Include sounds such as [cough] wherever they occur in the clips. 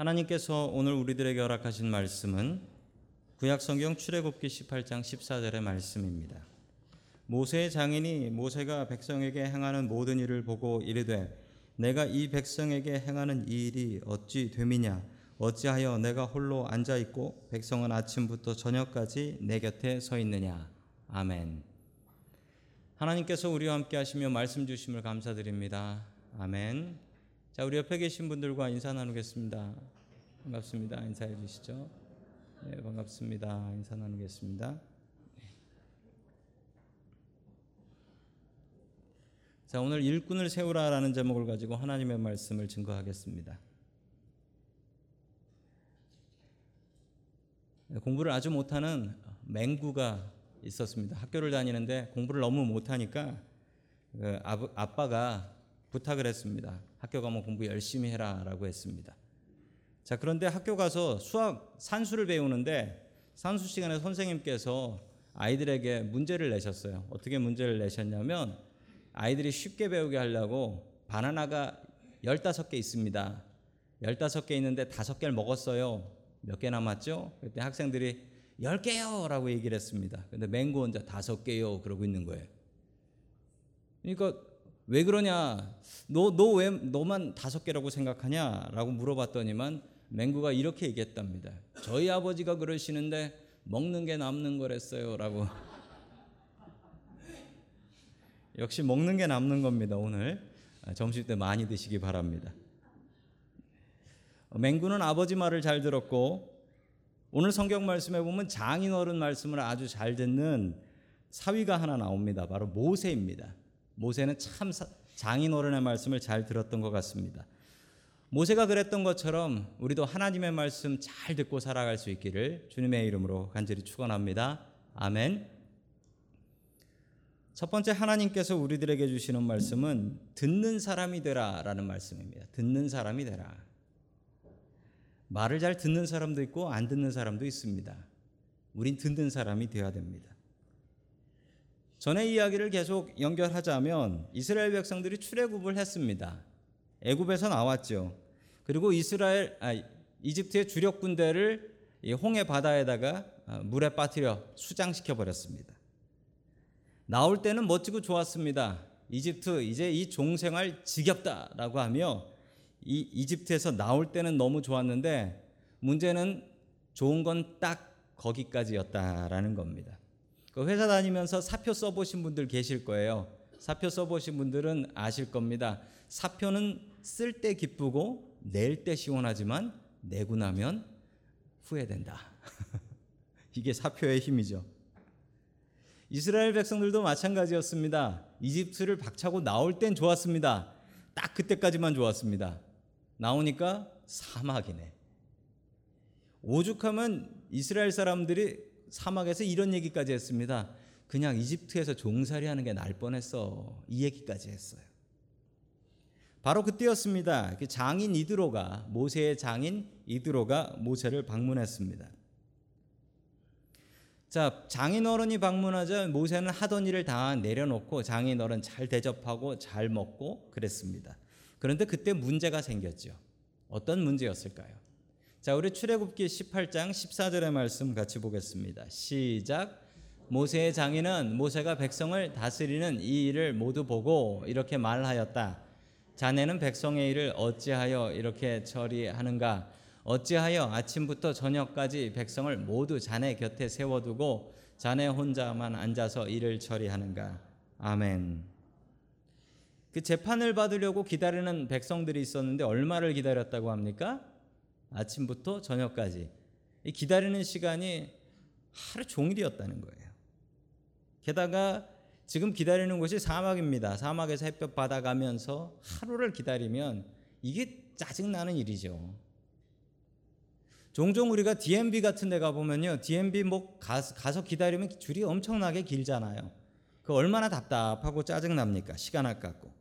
하나님께서 오늘 우리들에게 허락하신 말씀은 구약 성경 출애굽기 18장 14절의 말씀입니다. 모세의 장인이 모세가 백성에게 행하는 모든 일을 보고 이르되 내가 이 백성에게 행하는 이 일이 어찌 됨이냐 어찌하여 내가 홀로 앉아 있고 백성은 아침부터 저녁까지 내 곁에 서 있느냐 아멘. 하나님께서 우리와 함께 하시며 말씀 주심을 감사드립니다. 아멘. 자, 우리 옆에 계신 분들과 인사 나누겠습니다. 반갑습니다. 인사해 주시죠. 네, 반갑습니다. 인사 나누겠습니다. 네. 자, 오늘 일꾼을 세우라라는 제목을 가지고 하나님의 말씀을 증거하겠습니다. 네, 공부를 아주 못하는 맹구가 있었습니다. 학교를 다니는데 공부를 너무 못하니까 그 아빠가 부탁을 했습니다. 학교 가면 공부 열심히 해라라고 했습니다. 자 그런데 학교 가서 수학 산수를 배우는데 산수 시간에 선생님께서 아이들에게 문제를 내셨어요. 어떻게 문제를 내셨냐면 아이들이 쉽게 배우게 하려고 바나나가 15개 있습니다. 15개 있는데 5개를 먹었어요. 몇 개 남았죠? 그때 학생들이 10개요! 라고 얘기를 했습니다. 근데 맹고 혼자 5개요! 그러고 있는 거예요. 그러니까 왜 그러냐? 너, 너 왜 너만 다섯 개라고 생각하냐? 라고 물어봤더니만 맹구가 이렇게 얘기했답니다. 저희 아버지가 그러시는데 먹는 게 남는 거랬어요. 라고. [laughs] 역시 먹는 게 남는 겁니다. 오늘 점심 때 많이 드시기 바랍니다. 맹구는 아버지 말을 잘 들었고 오늘 성경 말씀에 보면 장인어른 말씀을 아주 잘 듣는 사위가 하나 나옵니다. 바로 모세입니다. 모세는 참 장인 어른의 말씀을 잘 들었던 것 같습니다. 모세가 그랬던 것처럼 우리도 하나님의 말씀 잘 듣고 살아갈 수 있기를 주님의 이름으로 간절히 축원합니다. 아멘. 첫 번째 하나님께서 우리들에게 주시는 말씀은 듣는 사람이 되라라는 말씀입니다. 듣는 사람이 되라. 말을 잘 듣는 사람도 있고 안 듣는 사람도 있습니다. 우린 듣는 사람이 되어야 됩니다. 전의 이야기를 계속 연결하자면 이스라엘 백성들이 출애굽을 했습니다. 애굽에서 나왔죠. 그리고 이스라엘 아, 이집트의 주력 군대를 홍해 바다에다가 아, 물에 빠뜨려 수장시켜 버렸습니다. 나올 때는 멋지고 좋았습니다. 이집트 이제 이 종생활 지겹다라고 하며 이 이집트에서 나올 때는 너무 좋았는데 문제는 좋은 건 딱 거기까지였다라는 겁니다. 그 회사 다니면서 사표 써보신 분들 계실 거예요. 사표 써보신 분들은 아실 겁니다. 사표는 쓸 때 기쁘고 낼 때 시원하지만 내고 나면 후회된다. [laughs] 이게 사표의 힘이죠. 이스라엘 백성들도 마찬가지였습니다. 이집트를 박차고 나올 땐 좋았습니다. 딱 그때까지만 좋았습니다. 나오니까 사막이네. 오죽하면 이스라엘 사람들이 사막에서 이런 얘기까지 했습니다. 그냥 이집트에서 종살이 하는 게 날 뻔했어. 이 얘기까지 했어요. 바로 그때였습니다. 그 장인 이드로가 모세의 장인 이드로가 모세를 방문했습니다. 자, 장인 어른이 방문하자 모세는 하던 일을 다 내려놓고 장인 어른 잘 대접하고 잘 먹고 그랬습니다. 그런데 그때 문제가 생겼죠. 어떤 문제였을까요? 자, 우리 출애굽기 18장 14절의 말씀 같이 보겠습니다. 시작. 모세의 장인은 모세가 백성을 다스리는 이 일을 모두 보고 이렇게 말하였다. 자네는 백성의 일을 어찌하여 이렇게 처리하는가? 어찌하여 아침부터 저녁까지 백성을 모두 자네 곁에 세워두고 자네 혼자만 앉아서 일을 처리하는가? 아멘. 그 재판을 받으려고 기다리는 백성들이 있었는데 얼마를 기다렸다고 합니까? 아침부터 저녁까지. 이 기다리는 시간이 하루 종일이었다는 거예요. 게다가 지금 기다리는 곳이 사막입니다. 사막에서 햇볕 받아가면서 하루를 기다리면 이게 짜증나는 일이죠. 종종 우리가 DMB 같은 데 가보면요. DMB 뭐 가서 기다리면 줄이 엄청나게 길잖아요. 그 얼마나 답답하고 짜증납니까? 시간 아깝고.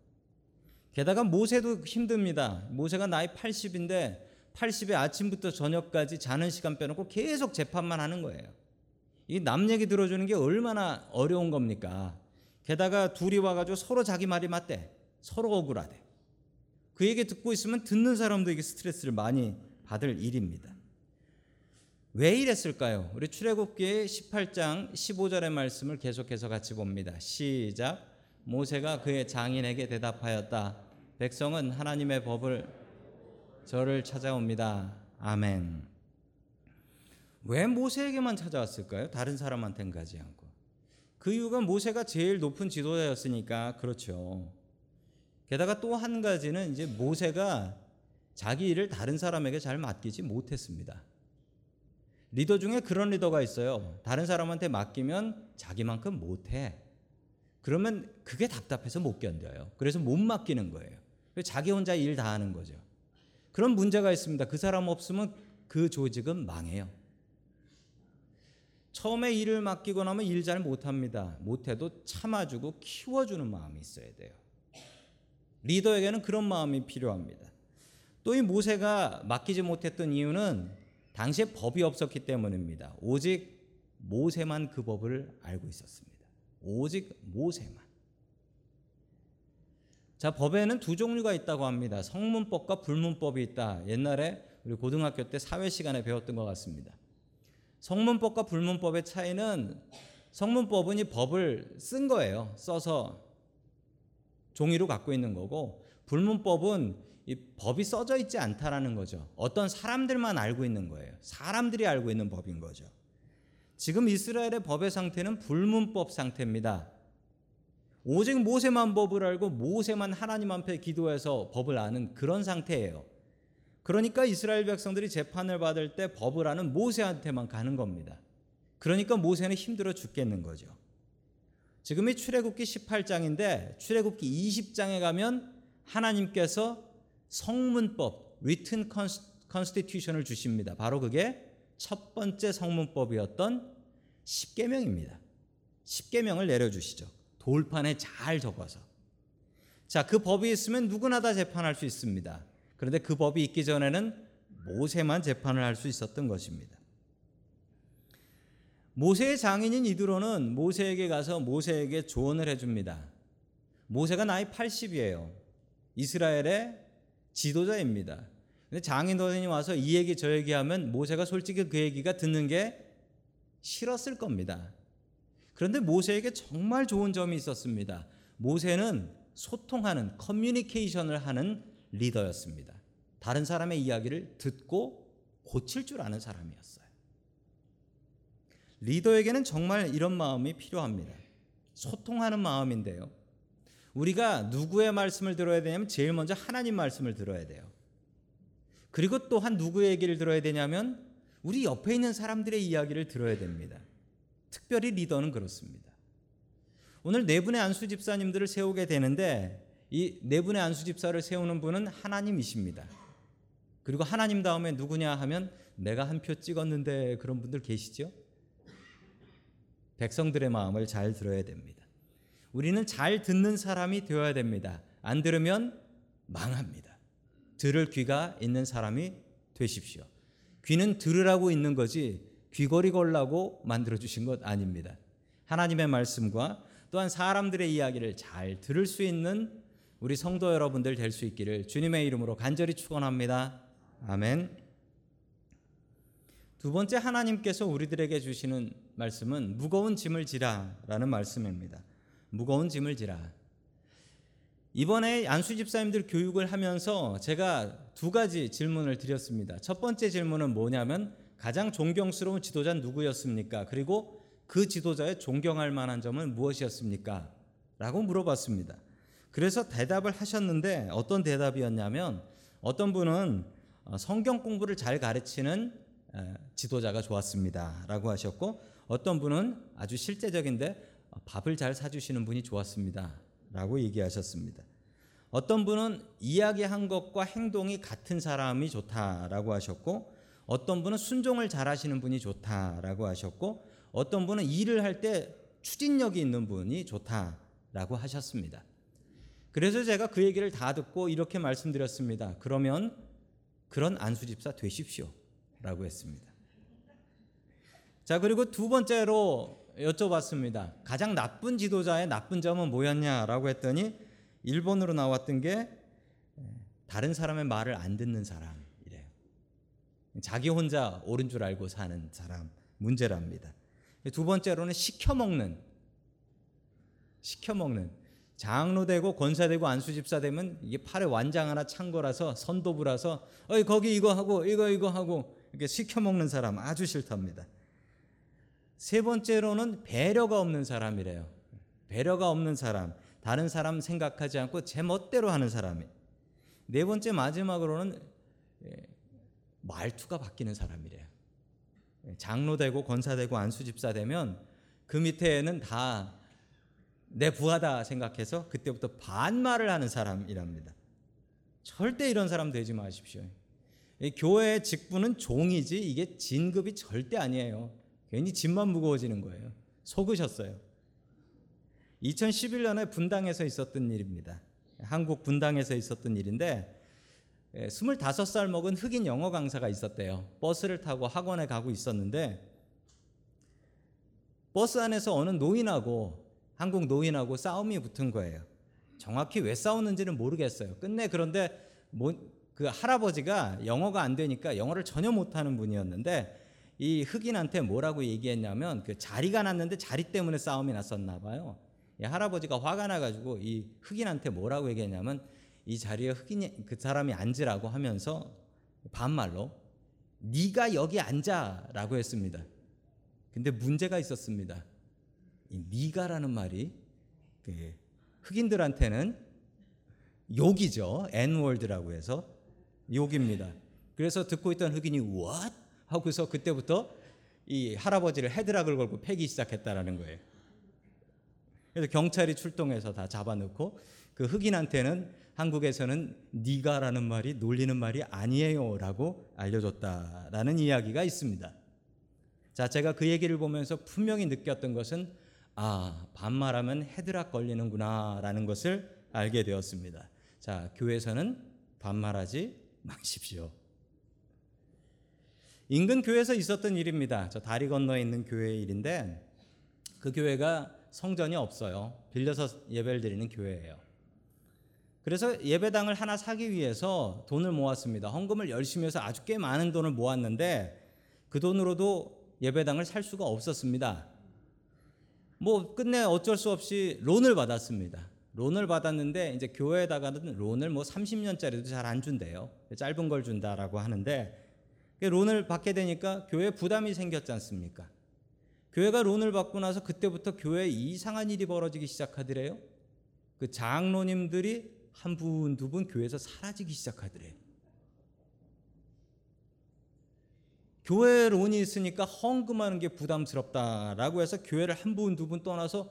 게다가 모세도 힘듭니다. 모세가 나이 80인데 80에 아침부터 저녁까지 자는 시간 빼놓고 계속 재판만 하는 거예요. 이 남 얘기 들어주는 게 얼마나 어려운 겁니까? 게다가 둘이 와가지고 서로 자기 말이 맞대. 서로 억울하대. 그 얘기 듣고 있으면 듣는 사람도 이게 스트레스를 많이 받을 일입니다. 왜 이랬을까요? 우리 출애굽기 18장 15절의 말씀을 계속해서 같이 봅니다. 시작. 모세가 그의 장인에게 대답하였다. 백성은 하나님의 법을 저를 찾아옵니다. 아멘. 왜 모세에게만 찾아왔을까요? 다른 사람한테는 가지 않고. 그 이유가 모세가 제일 높은 지도자였으니까 그렇죠. 게다가 또 한 가지는 이제 모세가 자기 일을 다른 사람에게 잘 맡기지 못했습니다. 리더 중에 그런 리더가 있어요. 다른 사람한테 맡기면 자기만큼 못해. 그러면 그게 답답해서 못 견뎌요. 그래서 못 맡기는 거예요. 자기 혼자 일 다 하는 거죠. 그런 문제가 있습니다. 그 사람 없으면 그 조직은 망해요. 처음에 일을 맡기고 나면 일 잘 못합니다. 못해도 참아주고 키워주는 마음이 있어야 돼요. 리더에게는 그런 마음이 필요합니다. 또 이 모세가 맡기지 못했던 이유는 당시에 법이 없었기 때문입니다. 오직 모세만 그 법을 알고 있었습니다. 오직 모세만. 자, 법에는 두 종류가 있다고 합니다. 성문법과 불문법이 있다. 옛날에 우리 고등학교 때 사회 시간에 배웠던 것 같습니다. 성문법과 불문법의 차이는 성문법은 이 법을 쓴 거예요. 써서 종이로 갖고 있는 거고 불문법은 이 법이 써져 있지 않다라는 거죠. 어떤 사람들만 알고 있는 거예요. 사람들이 알고 있는 법인 거죠. 지금 이스라엘의 법의 상태는 불문법 상태입니다. 오직 모세만 법을 알고 모세만 하나님 앞에 기도해서 법을 아는 그런 상태예요. 그러니까 이스라엘 백성들이 재판을 받을 때 법을 아는 모세한테만 가는 겁니다. 그러니까 모세는 힘들어 죽겠는 거죠. 지금이 출애굽기 18장인데 출애굽기 20장에 가면 하나님께서 성문법 written constitution을 주십니다. 바로 그게 첫 번째 성문법이었던 십계명입니다. 십계명을 내려 주시죠. 돌판에 잘 적어서. 자, 그 법이 있으면 누구나 다 재판할 수 있습니다. 그런데 그 법이 있기 전에는 모세만 재판을 할 수 있었던 것입니다. 모세의 장인인 이드로는 모세에게 가서 모세에게 조언을 해줍니다. 모세가 나이 80이에요. 이스라엘의 지도자입니다. 근데 장인 도인이 와서 이 얘기 저 얘기 하면 모세가 솔직히 그 얘기가 듣는 게 싫었을 겁니다. 그런데 모세에게 정말 좋은 점이 있었습니다. 모세는 소통하는 커뮤니케이션을 하는 리더였습니다. 다른 사람의 이야기를 듣고 고칠 줄 아는 사람이었어요. 리더에게는 정말 이런 마음이 필요합니다. 소통하는 마음인데요. 우리가 누구의 말씀을 들어야 되냐면 제일 먼저 하나님 말씀을 들어야 돼요. 그리고 또한 누구의 얘기를 들어야 되냐면 우리 옆에 있는 사람들의 이야기를 들어야 됩니다. 특별히 리더는 그렇습니다. 오늘 네 분의 안수 집사님들을 세우게 되는데 이 네 분의 안수 집사를 세우는 분은 하나님이십니다. 그리고 하나님 다음에 누구냐 하면 내가 한 표 찍었는데 그런 분들 계시죠? 백성들의 마음을 잘 들어야 됩니다. 우리는 잘 듣는 사람이 되어야 됩니다. 안 들으면 망합니다. 들을 귀가 있는 사람이 되십시오. 귀는 들으라고 있는 거지 귀걸이 걸라고 만들어 주신 것 아닙니다. 하나님의 말씀과 또한 사람들의 이야기를 잘 들을 수 있는 우리 성도 여러분들 될 수 있기를 주님의 이름으로 간절히 축원합니다. 아멘. 두 번째 하나님께서 우리들에게 주시는 말씀은 무거운 짐을 지라라는 말씀입니다. 무거운 짐을 지라. 이번에 안수 집사님들 교육을 하면서 제가 두 가지 질문을 드렸습니다. 첫 번째 질문은 뭐냐면 가장 존경스러운 지도자는 누구였습니까? 그리고 그 지도자의 존경할 만한 점은 무엇이었습니까? 라고 물어봤습니다. 그래서 대답을 하셨는데 어떤 대답이었냐면 어떤 분은 어, 성경 공부를 잘 가르치는 지도자가 좋았습니다. 라고 하셨고 어떤 분은 아주 실제적인데 어, 밥을 잘 사주시는 분이 좋았습니다. 라고 얘기하셨습니다. 어떤 분은 이야기한 것과 행동이 같은 사람이 좋다라고 하셨고 어떤 분은 순종을 잘하시는 분이 좋다라고 하셨고 어떤 분은 일을 할 때 추진력이 있는 분이 좋다라고 하셨습니다. 그래서 제가 그 얘기를 다 듣고 이렇게 말씀드렸습니다. 그러면 그런 안수집사 되십시오 라고 했습니다. 자, 그리고 두 번째로 여쭤봤습니다. 가장 나쁜 지도자의 나쁜 점은 뭐였냐라고 했더니 1번으로 나왔던 게 다른 사람의 말을 안 듣는 사람. 자기 혼자 옳은 줄 알고 사는 사람 문제랍니다. 두 번째로는 시켜 먹는 시켜 먹는 장로 되고 권사 되고 안수 집사 되면 이게 팔에 완장 하나 찬 거라서 선도부라서 어이 거기 이거 하고 이거 이거 하고 이렇게 시켜 먹는 사람 아주 싫답니다. 세 번째로는 배려가 없는 사람이래요. 배려가 없는 사람, 다른 사람 생각하지 않고 제 멋대로 하는 사람이. 네 번째 마지막으로는 예, 말투가 바뀌는 사람이래요. 예, 장로 되고 권사 되고 안수 집사 되면 그 밑에는 다 내 부하다 생각해서 그때부터 반말을 하는 사람이랍니다. 절대 이런 사람 되지 마십시오. 교회의 직분은 종이지 이게 진급이 절대 아니에요. 괜히 짐만 무거워지는 거예요. 속으셨어요. 2011년에 분당에서 있었던 일입니다. 한국 분당에서 있었던 일인데 25살 먹은 흑인 영어 강사가 있었대요. 버스를 타고 학원에 가고 있었는데 버스 안에서 어느 노인하고 한국 노인하고 싸움이 붙은 거예요. 정확히 왜 싸우는지는 모르겠어요. 끝내 그런데 뭐, 그 할아버지가 영어가 안 되니까 영어를 전혀 못하는 분이었는데 이 흑인한테 뭐라고 얘기했냐면 그 자리가 났는데 자리 때문에 싸움이 났었나 봐요. 이 할아버지가 화가 나가지고 이 흑인한테 뭐라고 얘기했냐면 이 자리에 흑인이 그 사람이 앉으라고 하면서 반말로 네가 여기 앉아라고 했습니다. 근데 문제가 있었습니다. 이 니가라는 말이 그 흑인들한테는 욕이죠. N월드라고 해서 욕입니다. 그래서 듣고 있던 흑인이 what? 하고서 그때부터 이 할아버지를 헤드락을 걸고 패기 시작했다라는 거예요. 그래서 경찰이 출동해서 다 잡아놓고 그 흑인한테는 한국에서는 니가라는 말이 놀리는 말이 아니에요라고 알려줬다라는 이야기가 있습니다. 자, 제가 그 얘기를 보면서 분명히 느꼈던 것은 아, 반말하면 헤드락 걸리는구나라는 것을 알게 되었습니다. 자, 교회에서는 반말하지 마십시오. 인근 교회에서 있었던 일입니다. 저 다리 건너에 있는 교회의 일인데 그 교회가 성전이 없어요. 빌려서 예배를 드리는 교회예요. 그래서 예배당을 하나 사기 위해서 돈을 모았습니다. 헌금을 열심히 해서 아주 꽤 많은 돈을 모았는데 그 돈으로도 예배당을 살 수가 없었습니다. 뭐 끝내 어쩔 수 없이 론을 받았습니다. 론을 받았는데 이제 교회에다가는 론을 뭐 30년짜리도 잘 안 준대요. 짧은 걸 준다라고 하는데 론을 받게 되니까 교회 부담이 생겼지 않습니까? 교회가 론을 받고 나서 그때부터 교회에 이상한 일이 벌어지기 시작하더래요. 그 장로님들이 한 분, 두 분 교회에서 사라지기 시작하더래요. 교회 론이 있으니까 헌금하는 게 부담스럽다라고 해서 교회를 한 분, 두 분 떠나서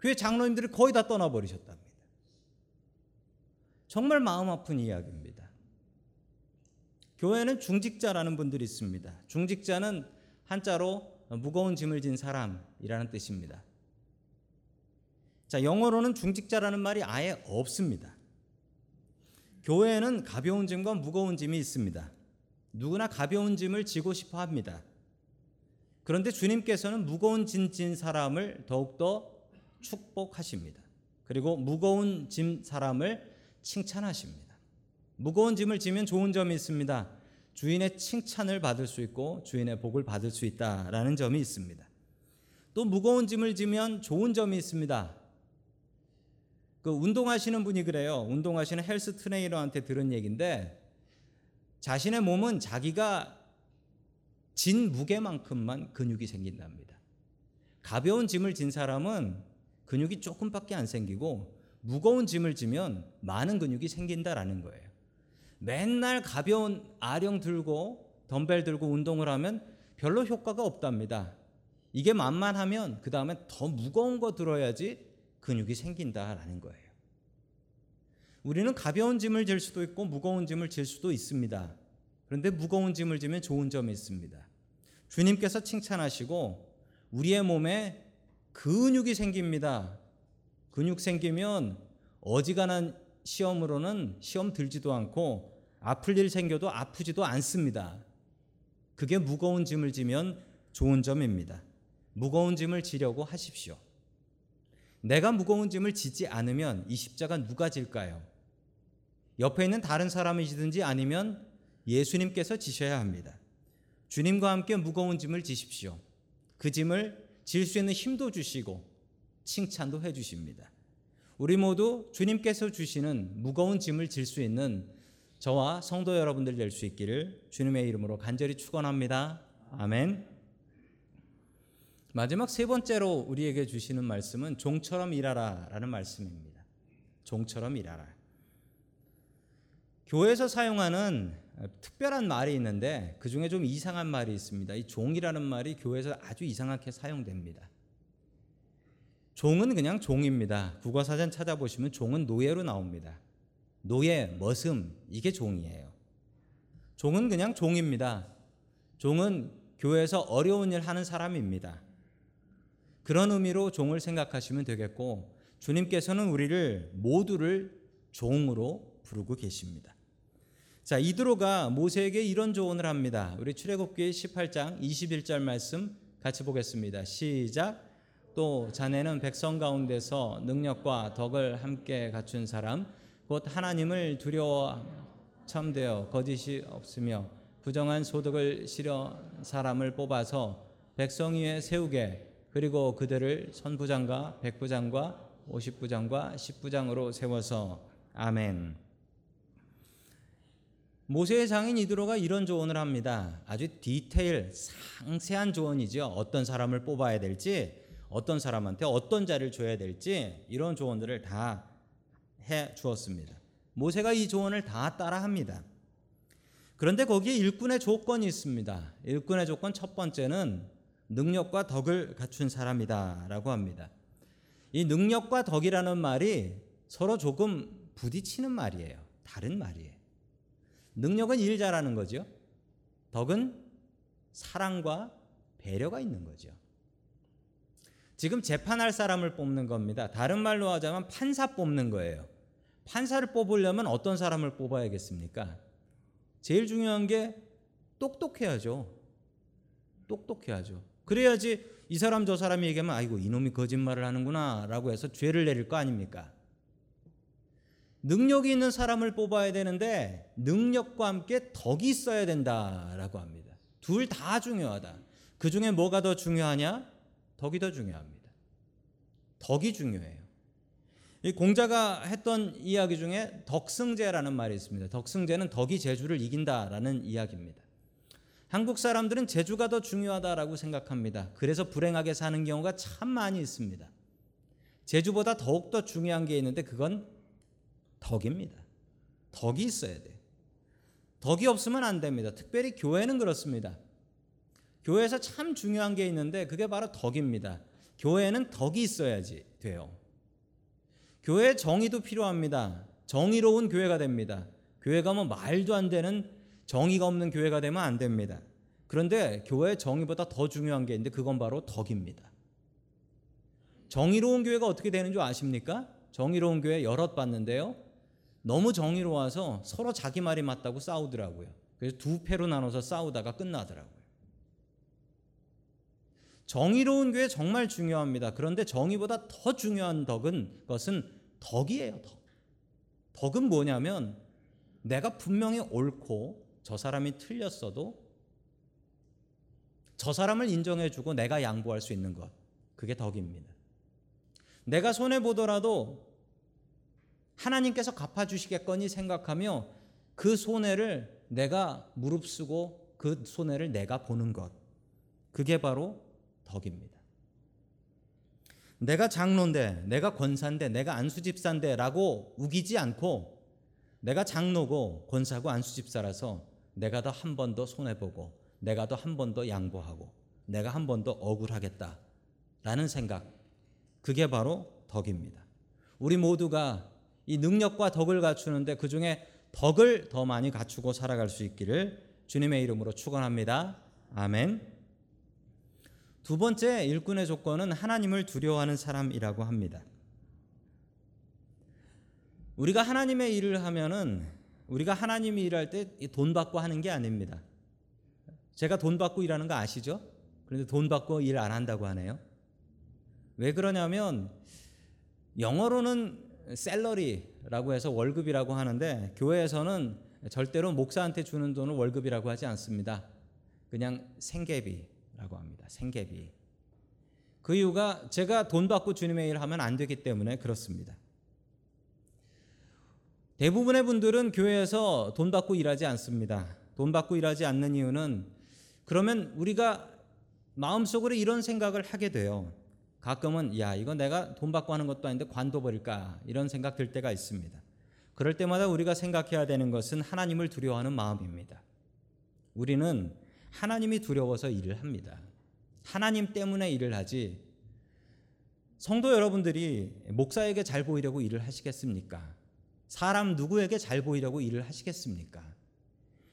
교회 장로님들이 거의 다 떠나버리셨답니다. 정말 마음 아픈 이야기입니다. 교회는 중직자라는 분들이 있습니다. 중직자는 한자로 무거운 짐을 진 사람이라는 뜻입니다. 자, 영어로는 중직자라는 말이 아예 없습니다. 교회에는 가벼운 짐과 무거운 짐이 있습니다. 누구나 가벼운 짐을 지고 싶어 합니다. 그런데 주님께서는 무거운 짐진 사람을 더욱더 축복하십니다. 그리고 무거운 짐 사람을 칭찬하십니다. 무거운 짐을 지면 좋은 점이 있습니다. 주인의 칭찬을 받을 수 있고 주인의 복을 받을 수 있다라는 점이 있습니다. 또 무거운 짐을 지면 좋은 점이 있습니다. 그 운동하시는 분이 그래요. 운동하시는 헬스 트레이너한테 들은 얘기인데 자신의 몸은 자기가 진 무게만큼만 근육이 생긴답니다. 가벼운 짐을 진 사람은 근육이 조금밖에 안 생기고 무거운 짐을 지면 많은 근육이 생긴다라는 거예요. 맨날 가벼운 아령 들고 덤벨 들고 운동을 하면 별로 효과가 없답니다. 이게 만만하면 그 다음에 더 무거운 거 들어야지 근육이 생긴다라는 거예요. 우리는 가벼운 짐을 질 수도 있고 무거운 짐을 질 수도 있습니다. 그런데 무거운 짐을 지면 좋은 점이 있습니다. 주님께서 칭찬하시고 우리의 몸에 근육이 생깁니다. 근육 생기면 어지간한 시험으로는 시험 들지도 않고 아플 일 생겨도 아프지도 않습니다. 그게 무거운 짐을 지면 좋은 점입니다. 무거운 짐을 지려고 하십시오. 내가 무거운 짐을 지지 않으면 이 십자가 누가 질까요? 옆에 있는 다른 사람이 지든지 아니면 예수님께서 지셔야 합니다. 주님과 함께 무거운 짐을 지십시오. 그 짐을 질 수 있는 힘도 주시고 칭찬도 해 주십니다. 우리 모두 주님께서 주시는 무거운 짐을 질 수 있는 저와 성도 여러분들 될 수 있기를 주님의 이름으로 간절히 축원합니다. 아멘. 마지막 세 번째로 우리에게 주시는 말씀은 종처럼 일하라 라는 말씀입니다. 종처럼 일하라. 교회에서 사용하는 특별한 말이 있는데 그 중에 좀 이상한 말이 있습니다. 이 종이라는 말이 교회에서 아주 이상하게 사용됩니다. 종은 그냥 종입니다. 국어사전 찾아보시면 종은 노예로 나옵니다. 노예, 머슴, 이게 종이에요. 종은 그냥 종입니다. 종은 교회에서 어려운 일 하는 사람입니다. 그런 의미로 종을 생각하시면 되겠고, 주님께서는 우리를 모두를 종으로 부르고 계십니다. 자, 이드로가 모세에게 이런 조언을 합니다. 우리 출애굽기 18장 21절 말씀 같이 보겠습니다. 시작. 또 자네는 백성 가운데서 능력과 덕을 함께 갖춘 사람 곧 하나님을 두려워 참되어 거짓이 없으며 부정한 소득을 실어 사람을 뽑아서 백성 위에 세우게 그리고 그들을 선부장과 백부장과 오십부장과 십부장으로 세워서 아멘. 모세의 장인 이드로가 이런 조언을 합니다. 아주 디테일 상세한 조언이죠. 어떤 사람을 뽑아야 될지, 어떤 사람한테 어떤 자리를 줘야 될지 이런 조언들을 다 해 주었습니다. 모세가 이 조언을 다 따라합니다. 그런데 거기에 일꾼의 조건이 있습니다. 일꾼의 조건 첫 번째는 능력과 덕을 갖춘 사람이다라고 합니다. 이 능력과 덕이라는 말이 서로 조금 부딪히는 말이에요. 다른 말이에요. 능력은 일 잘하는 거죠. 덕은 사랑과 배려가 있는 거죠. 지금 재판할 사람을 뽑는 겁니다. 다른 말로 하자면 판사 뽑는 거예요. 판사를 뽑으려면 어떤 사람을 뽑아야겠습니까? 제일 중요한 게 똑똑해야죠. 똑똑해야죠. 그래야지 이 사람 저 사람이 얘기하면 아이고 이놈이 거짓말을 하는구나라고 해서 죄를 내릴 거 아닙니까? 능력이 있는 사람을 뽑아야 되는데 능력과 함께 덕이 있어야 된다라고 합니다. 둘 다 중요하다. 그 중에 뭐가 더 중요하냐? 덕이 더 중요합니다. 덕이 중요해요. 이 공자가 했던 이야기 중에 덕승제라는 말이 있습니다. 덕승제는 덕이 재주를 이긴다라는 이야기입니다. 한국 사람들은 재주가 더 중요하다라고 생각합니다. 그래서 불행하게 사는 경우가 참 많이 있습니다. 재주보다 더욱더 중요한 게 있는데 그건 덕입니다. 덕이 있어야 돼. 덕이 없으면 안 됩니다. 특별히 교회는 그렇습니다. 교회에서 참 중요한 게 있는데 그게 바로 덕입니다. 교회에는 덕이 있어야지 돼요. 교회 정의도 필요합니다. 정의로운 교회가 됩니다. 교회가 뭐 말도 안 되는 정의가 없는 교회가 되면 안 됩니다. 그런데 교회 정의보다 더 중요한 게 있는데 그건 바로 덕입니다. 정의로운 교회가 어떻게 되는 줄 아십니까? 정의로운 교회 여럿 봤는데요. 너무 정의로워서 서로 자기 말이 맞다고 싸우더라고요. 그래서 두 패로 나눠서 싸우다가 끝나더라고요. 정의로운 교회 정말 중요합니다. 그런데 정의보다 더 중요한 덕은 것은 덕이에요. 덕. 덕은 뭐냐면 내가 분명히 옳고 저 사람이 틀렸어도 저 사람을 인정해주고 내가 양보할 수 있는 것. 그게 덕입니다. 내가 손해 보더라도 하나님께서 갚아주시겠거니 생각하며 그 손해를 내가 무릅쓰고 그 손해를 내가 보는 것. 그게 바로 덕입니다. 내가 장로인데, 내가 권사인데, 내가 안수집사인데 라고 우기지 않고 내가 장로고 권사고 안수집사라서 내가 더 한 번 더 손해보고 내가 더 한 번 더 양보하고 내가 한 번 더 억울하겠다 라는 생각. 그게 바로 덕입니다. 우리 모두가 이 능력과 덕을 갖추는데 그 중에 덕을 더 많이 갖추고 살아갈 수 있기를 주님의 이름으로 축원합니다. 아멘. 두 번째 일꾼의 조건은 하나님을 두려워하는 사람이라고 합니다. 우리가 하나님의 일을 하면은 우리가 하나님이 일할 때 돈 받고 하는 게 아닙니다. 제가 돈 받고 일하는 거 아시죠? 그런데 돈 받고 일 안 한다고 하네요. 왜 그러냐면 영어로는 셀러리라고 해서 월급이라고 하는데 교회에서는 절대로 목사한테 주는 돈을 월급이라고 하지 않습니다. 그냥 생계비라고 합니다. 생계비. 그 이유가 제가 돈 받고 주님의 일을 하면 안 되기 때문에 그렇습니다. 대부분의 분들은 교회에서 돈 받고 일하지 않습니다. 돈 받고 일하지 않는 이유는 그러면 우리가 마음속으로 이런 생각을 하게 돼요. 가끔은 야 이거 내가 돈 받고 하는 것도 아닌데 관둬버릴까 이런 생각 들 때가 있습니다. 그럴 때마다 우리가 생각해야 되는 것은 하나님을 두려워하는 마음입니다. 우리는 하나님이 두려워서 일을 합니다. 하나님 때문에 일을 하지. 성도 여러분들이 목사에게 잘 보이려고 일을 하시겠습니까? 사람 누구에게 잘 보이려고 일을 하시겠습니까?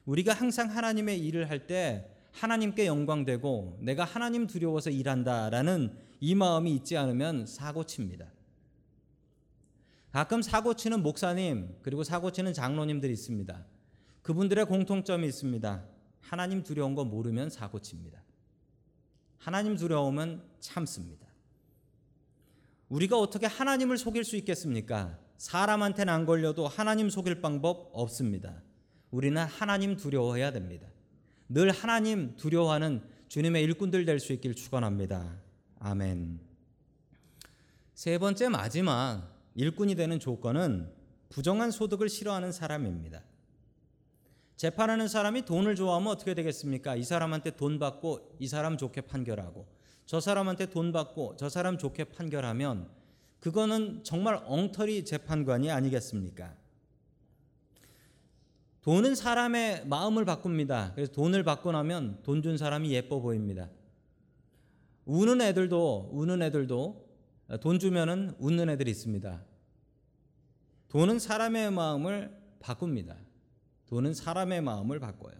우리가 항상 하나님의 일을 할 때 하나님께 영광되고 내가 하나님 두려워서 일한다라는 이 마음이 있지 않으면 사고 칩니다. 가끔 사고 치는 목사님 그리고 사고 치는 장로님들이 있습니다. 그분들의 공통점이 있습니다. 하나님 두려운 거 모르면 사고 칩니다. 하나님 두려움은 참습니다. 우리가 어떻게 하나님을 속일 수 있겠습니까? 사람한테는 안 걸려도 하나님 속일 방법 없습니다. 우리는 하나님 두려워해야 됩니다. 늘 하나님 두려워하는 주님의 일꾼들 될 수 있길 축원합니다. 아멘. 세 번째 마지막 일꾼이 되는 조건은 부정한 소득을 싫어하는 사람입니다. 재판하는 사람이 돈을 좋아하면 어떻게 되겠습니까? 이 사람한테 돈 받고 이 사람 좋게 판결하고 저 사람한테 돈 받고 저 사람 좋게 판결하면 그거는 정말 엉터리 재판관이 아니겠습니까? 돈은 사람의 마음을 바꿉니다. 그래서 돈을 받고 나면 돈 준 사람이 예뻐 보입니다. 우는 애들도 우는 애들도 돈 주면은 웃는 애들이 있습니다. 돈은 사람의 마음을 바꿉니다. 돈은 사람의 마음을 바꿔요.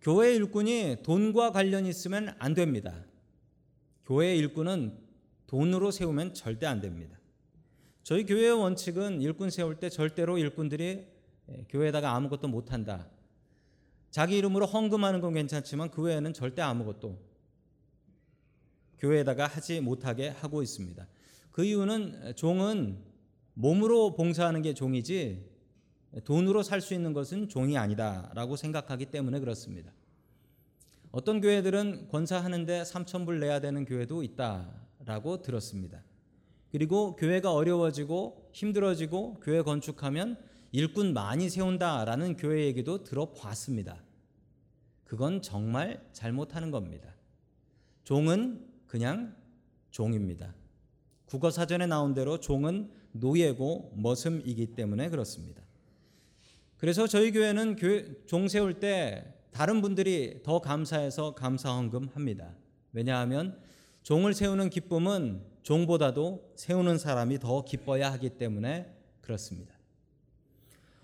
교회 일꾼이 돈과 관련 있으면 안 됩니다. 교회 일꾼은 돈으로 세우면 절대 안 됩니다. 저희 교회의 원칙은 일꾼 세울 때 절대로 일꾼들이 교회에다가 아무것도 못 한다. 자기 이름으로 헌금하는 건 괜찮지만 그 외에는 절대 아무것도 교회에다가 하지 못하게 하고 있습니다. 그 이유는 종은 몸으로 봉사하는 게 종이지 돈으로 살 수 있는 것은 종이 아니다라고 생각하기 때문에 그렇습니다. 어떤 교회들은 권사하는데 3천 불 내야 되는 교회도 있다 라고 들었습니다. 그리고 교회가 어려워지고 힘들어지고 교회 건축하면 일꾼 많이 세운다라는 교회 얘기도 들어봤습니다. 그건 정말 잘못하는 겁니다. 종은 그냥 종입니다. 국어 사전에 나온 대로 종은 노예고 머슴이기 때문에 그렇습니다. 그래서 저희 교회는 교회 종 세울 때 다른 분들이 더 감사해서 감사 헌금 합니다. 왜냐하면 종을 세우는 기쁨은 종보다도 세우는 사람이 더 기뻐야 하기 때문에 그렇습니다.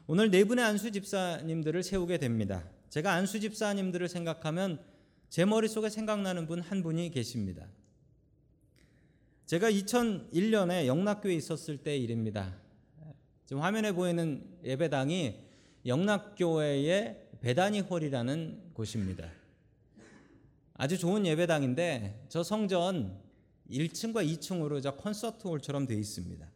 오늘 네 분의 안수 집사님들을 세우게 됩니다. 제가 안수 집사님들을 생각하면 제 머릿속에 생각나는 분 한 분이 계십니다. 제가 2001년에 영락교에 있었을 때 일입니다. 지금 화면에 보이는 예배당이 영락교회의 베다니 홀이라는 곳입니다. 아주 좋은 예배당인데 저 성전 1층과 2층으로 저 콘서트 홀처럼 되어 있습니다.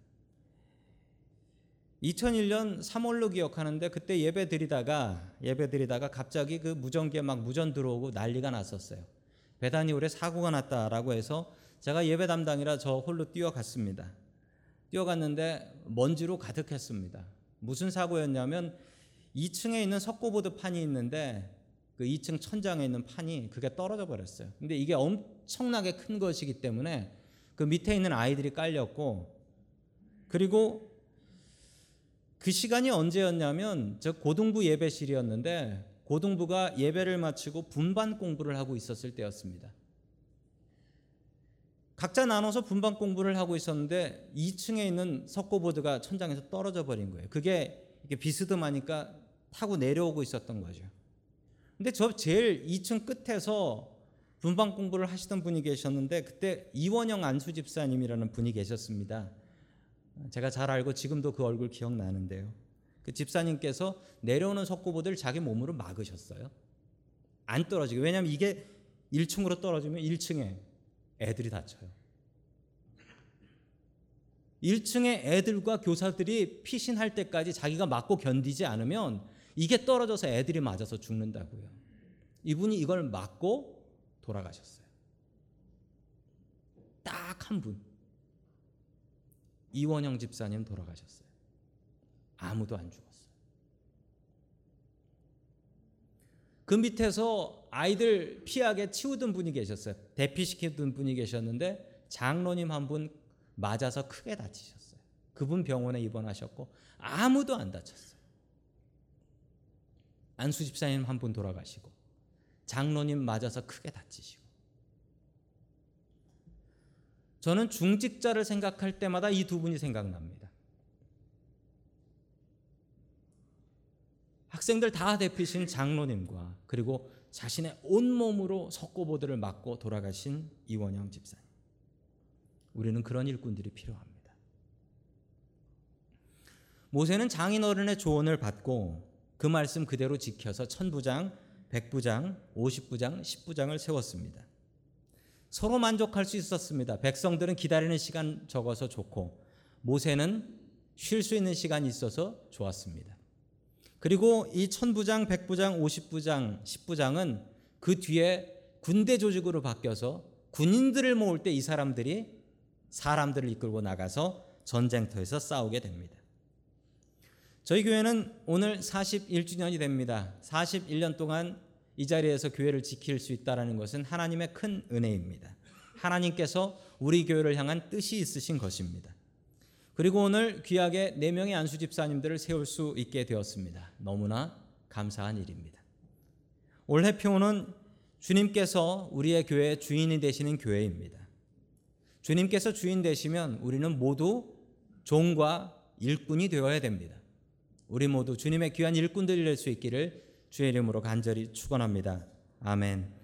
2001년 3월로 기억하는데 그때 예배 드리다가 예배 드리다가 갑자기 그 무전기에 막 무전 들어오고 난리가 났었어요. 베다니 홀에 사고가 났다라고 해서 제가 예배 담당이라 저 홀로 뛰어갔습니다. 뛰어갔는데 먼지로 가득했습니다. 무슨 사고였냐면 2층에 있는 석고보드 판이 있는데 그 2층 천장에 있는 판이 그게 떨어져 버렸어요. 근데 이게 엄청나게 큰 것이기 때문에 그 밑에 있는 아이들이 깔렸고 그리고 그 시간이 언제였냐면 저 고등부 예배실이었는데 고등부가 예배를 마치고 분반 공부를 하고 있었을 때였습니다. 각자 나눠서 분반 공부를 하고 있었는데 2층에 있는 석고보드가 천장에서 떨어져 버린 거예요. 그게 이게 비스듬하니까 타고 내려오고 있었던 거죠. 근데 저 제일 2층 끝에서 분방 공부를 하시던 분이 계셨는데 그때 이원영 안수 집사님이라는 분이 계셨습니다. 제가 잘 알고 지금도 그 얼굴 기억나는데요. 그 집사님께서 내려오는 석고보드를 자기 몸으로 막으셨어요. 안 떨어지게. 왜냐하면 이게 1층으로 떨어지면 1층에 애들이 다쳐요. 1층에 애들과 교사들이 피신할 때까지 자기가 맞고 견디지 않으면 이게 떨어져서 애들이 맞아서 죽는다고요. 이분이 이걸 맞고 돌아가셨어요. 딱 한 분. 이원영 집사님 돌아가셨어요. 아무도 안 죽었어요. 그 밑에서 아이들 피하게 치우던 분이 계셨어요. 대피시키던 분이 계셨는데 장로님 한 분 맞아서 크게 다치셨어요. 그분 병원에 입원하셨고 아무도 안 다쳤어요. 안수 집사님 한 분 돌아가시고 장로님 맞아서 크게 다치시고 저는 중직자를 생각할 때마다 이 두 분이 생각납니다. 학생들 다 대피신 장로님과 그리고 자신의 온몸으로 석고보드를 맞고 돌아가신 이원영 집사님. 우리는 그런 일꾼들이 필요합니다. 모세는 장인어른의 조언을 받고 그 말씀 그대로 지켜서 천부장, 백부장, 오십부장, 십부장을 세웠습니다. 서로 만족할 수 있었습니다. 백성들은 기다리는 시간 적어서 좋고 모세는 쉴 수 있는 시간이 있어서 좋았습니다. 그리고 이 천부장, 백부장, 오십부장, 십부장은 그 뒤에 군대 조직으로 바뀌어서 군인들을 모을 때 이 사람들이 사람들을 이끌고 나가서 전쟁터에서 싸우게 됩니다. 저희 교회는 오늘 41주년이 됩니다. 41년 동안 이 자리에서 교회를 지킬 수 있다는 것은 하나님의 큰 은혜입니다. 하나님께서 우리 교회를 향한 뜻이 있으신 것입니다. 그리고 오늘 귀하게 네 명의 안수 집사님들을 세울 수 있게 되었습니다. 너무나 감사한 일입니다. 올해 표는 주님께서 우리의 교회의 주인이 되시는 교회입니다. 주님께서 주인 되시면 우리는 모두 종과 일꾼이 되어야 됩니다. 우리 모두 주님의 귀한 일꾼들이 될 수 있기를 주의 이름으로 간절히 축원합니다. 아멘.